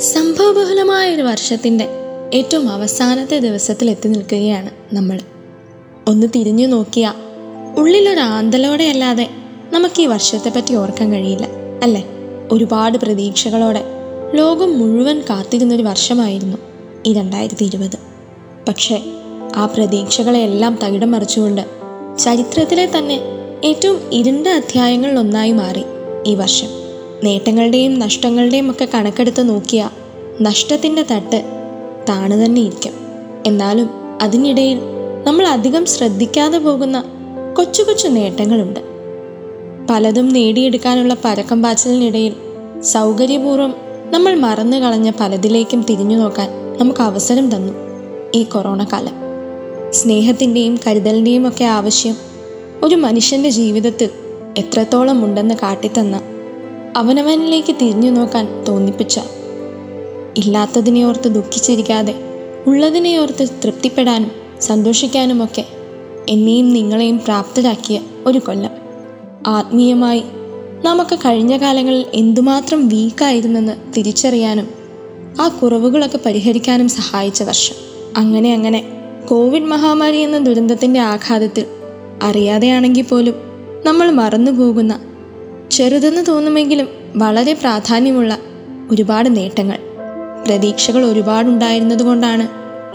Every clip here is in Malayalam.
സംഭവബഹുലമായ ഒരു വർഷത്തിന്റെ ഏറ്റവും അവസാനത്തെ ദിവസത്തിൽ എത്തി നിൽക്കുകയാണ് നമ്മൾ. ഒന്ന് തിരിഞ്ഞു നോക്കിയാൽ ഉള്ളിലൊരു ആന്തലോടെ അല്ലാതെ നമുക്ക് ഈ വർഷത്തെ പറ്റി ഓർക്കാൻ കഴിയില്ല അല്ലേ? ഒരുപാട് പ്രതീക്ഷകളോടെ ലോകം മുഴുവൻ കാത്തിരുന്നൊരു വർഷമായിരുന്നു ഈ രണ്ടായിരത്തി ഇരുപത് പക്ഷേ ആ പ്രതീക്ഷകളെയെല്ലാം തകിടം മറിച്ചുകൊണ്ട് ചരിത്രത്തിലെ തന്നെ ഏറ്റവും ഇരുണ്ട അധ്യായങ്ങളിലൊന്നായി മാറി ഈ വർഷം. നേട്ടങ്ങളുടെയും നഷ്ടങ്ങളുടെയും ഒക്കെ കണക്കെടുത്ത് നോക്കിയാൽ നഷ്ടത്തിന്റെ തട്ട് താണു തന്നെ ഇരിക്കും. എന്നാലും അതിനിടയിൽ നമ്മൾ അധികം ശ്രദ്ധിക്കാതെ പോകുന്ന കൊച്ചു കൊച്ചു നേട്ടങ്ങളുണ്ട്. പലതും നേടിയെടുക്കാനുള്ള പരക്കം പാച്ചിലിനിടയിൽ സൗകര്യപൂർവം നമ്മൾ മറന്നു കളഞ്ഞ പലതിലേക്കും തിരിഞ്ഞു നോക്കാൻ നമുക്ക് അവസരം തന്നു ഈ കൊറോണ കാലം. സ്നേഹത്തിന്റെയും കരുതലിന്റെയും ഒക്കെ ആവശ്യം ഒരു മനുഷ്യന്റെ ജീവിതത്തിൽ എത്രത്തോളം ഉണ്ടെന്ന് കാട്ടിത്തന്ന അവനവനിലേക്ക് തിരിഞ്ഞു നോക്കാൻ തോന്നിപ്പിച്ച. ഇല്ലാത്തതിനെ ഓർത്ത് ദുഃഖിച്ചിരിക്കാതെ ഉള്ളതിനെ ഓർത്ത് തൃപ്തിപ്പെടാനും സന്തോഷിക്കാനുമൊക്കെ എന്നെയും നിങ്ങളെയും പ്രാപ്തരാക്കിയ ഒരു കൊല്ലം. ആത്മീയമായി നമുക്ക് കഴിഞ്ഞ കാലങ്ങളിൽ എന്തുമാത്രം വീക്കായിരുന്നെന്ന് തിരിച്ചറിയാനും ആ കുറവുകളൊക്കെ പരിഹരിക്കാനും സഹായിച്ച വർഷം. അങ്ങനെ അങ്ങനെ കോവിഡ് മഹാമാരി എന്ന ദുരന്തത്തിന്റെ ആഘാതത്തിൽ അറിയാതെയാണെങ്കിൽ പോലും നമ്മൾ മറന്നു പോകുന്ന ചെറുതെന്ന് തോന്നുമെങ്കിലും വളരെ പ്രാധാന്യമുള്ള ഒരുപാട് നേട്ടങ്ങൾ. പ്രതീക്ഷകൾ ഒരുപാടുണ്ടായിരുന്നത് കൊണ്ടാണ്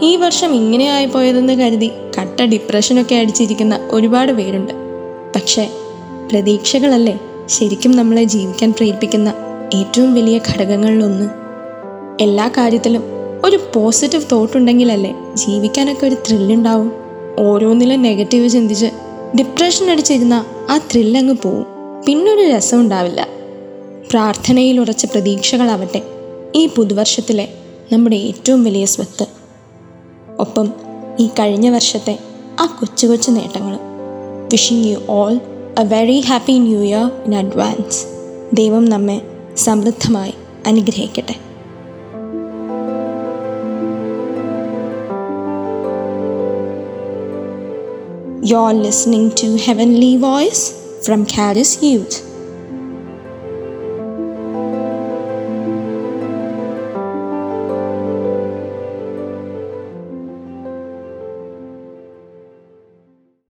ഈ വർഷം ഇങ്ങനെ ആയിപ്പോയതെന്ന് കരുതി കട്ട ഡിപ്രഷനൊക്കെ അടിച്ചിരിക്കുന്ന ഒരുപാട് പേരുണ്ട്. പക്ഷേ പ്രതീക്ഷകളല്ലേ ശരിക്കും നമ്മളെ ജീവിക്കാൻ പ്രേരിപ്പിക്കുന്ന ഏറ്റവും വലിയ ഘടകങ്ങളിലൊന്ന്? എല്ലാ കാര്യത്തിലും ഒരു പോസിറ്റീവ് തോട്ട് ഉണ്ടെങ്കിലല്ലേ ജീവിക്കാനൊക്കെ ഒരു ത്രില്ലുണ്ടാവും. ഓരോന്നിലും നെഗറ്റീവ് ചിന്തിച്ച് ഡിപ്രഷൻ അടിച്ചിരുന്ന ആ ത്രില്ലങ്ങ് പോവും. പിന്നൊരു രസം ഉണ്ടാവില്ല പ്രാർത്ഥനയിൽ ഉറച്ച പ്രതീക്ഷകളാവട്ടെ ഈ പുതുവർഷത്തിലെ നമ്മുടെ ഏറ്റവും വലിയ സ്വത്ത്. ഒപ്പം ഈ കഴിഞ്ഞ വർഷത്തെ ആ കൊച്ചു കൊച്ചു നേട്ടങ്ങളും. Wishing you all a very happy new year in advance ദൈവം നമ്മെ സമൃദ്ധമായി അനുഗ്രഹിക്കട്ടെ. You're listening to Heavenly Voice. From Caris Youth.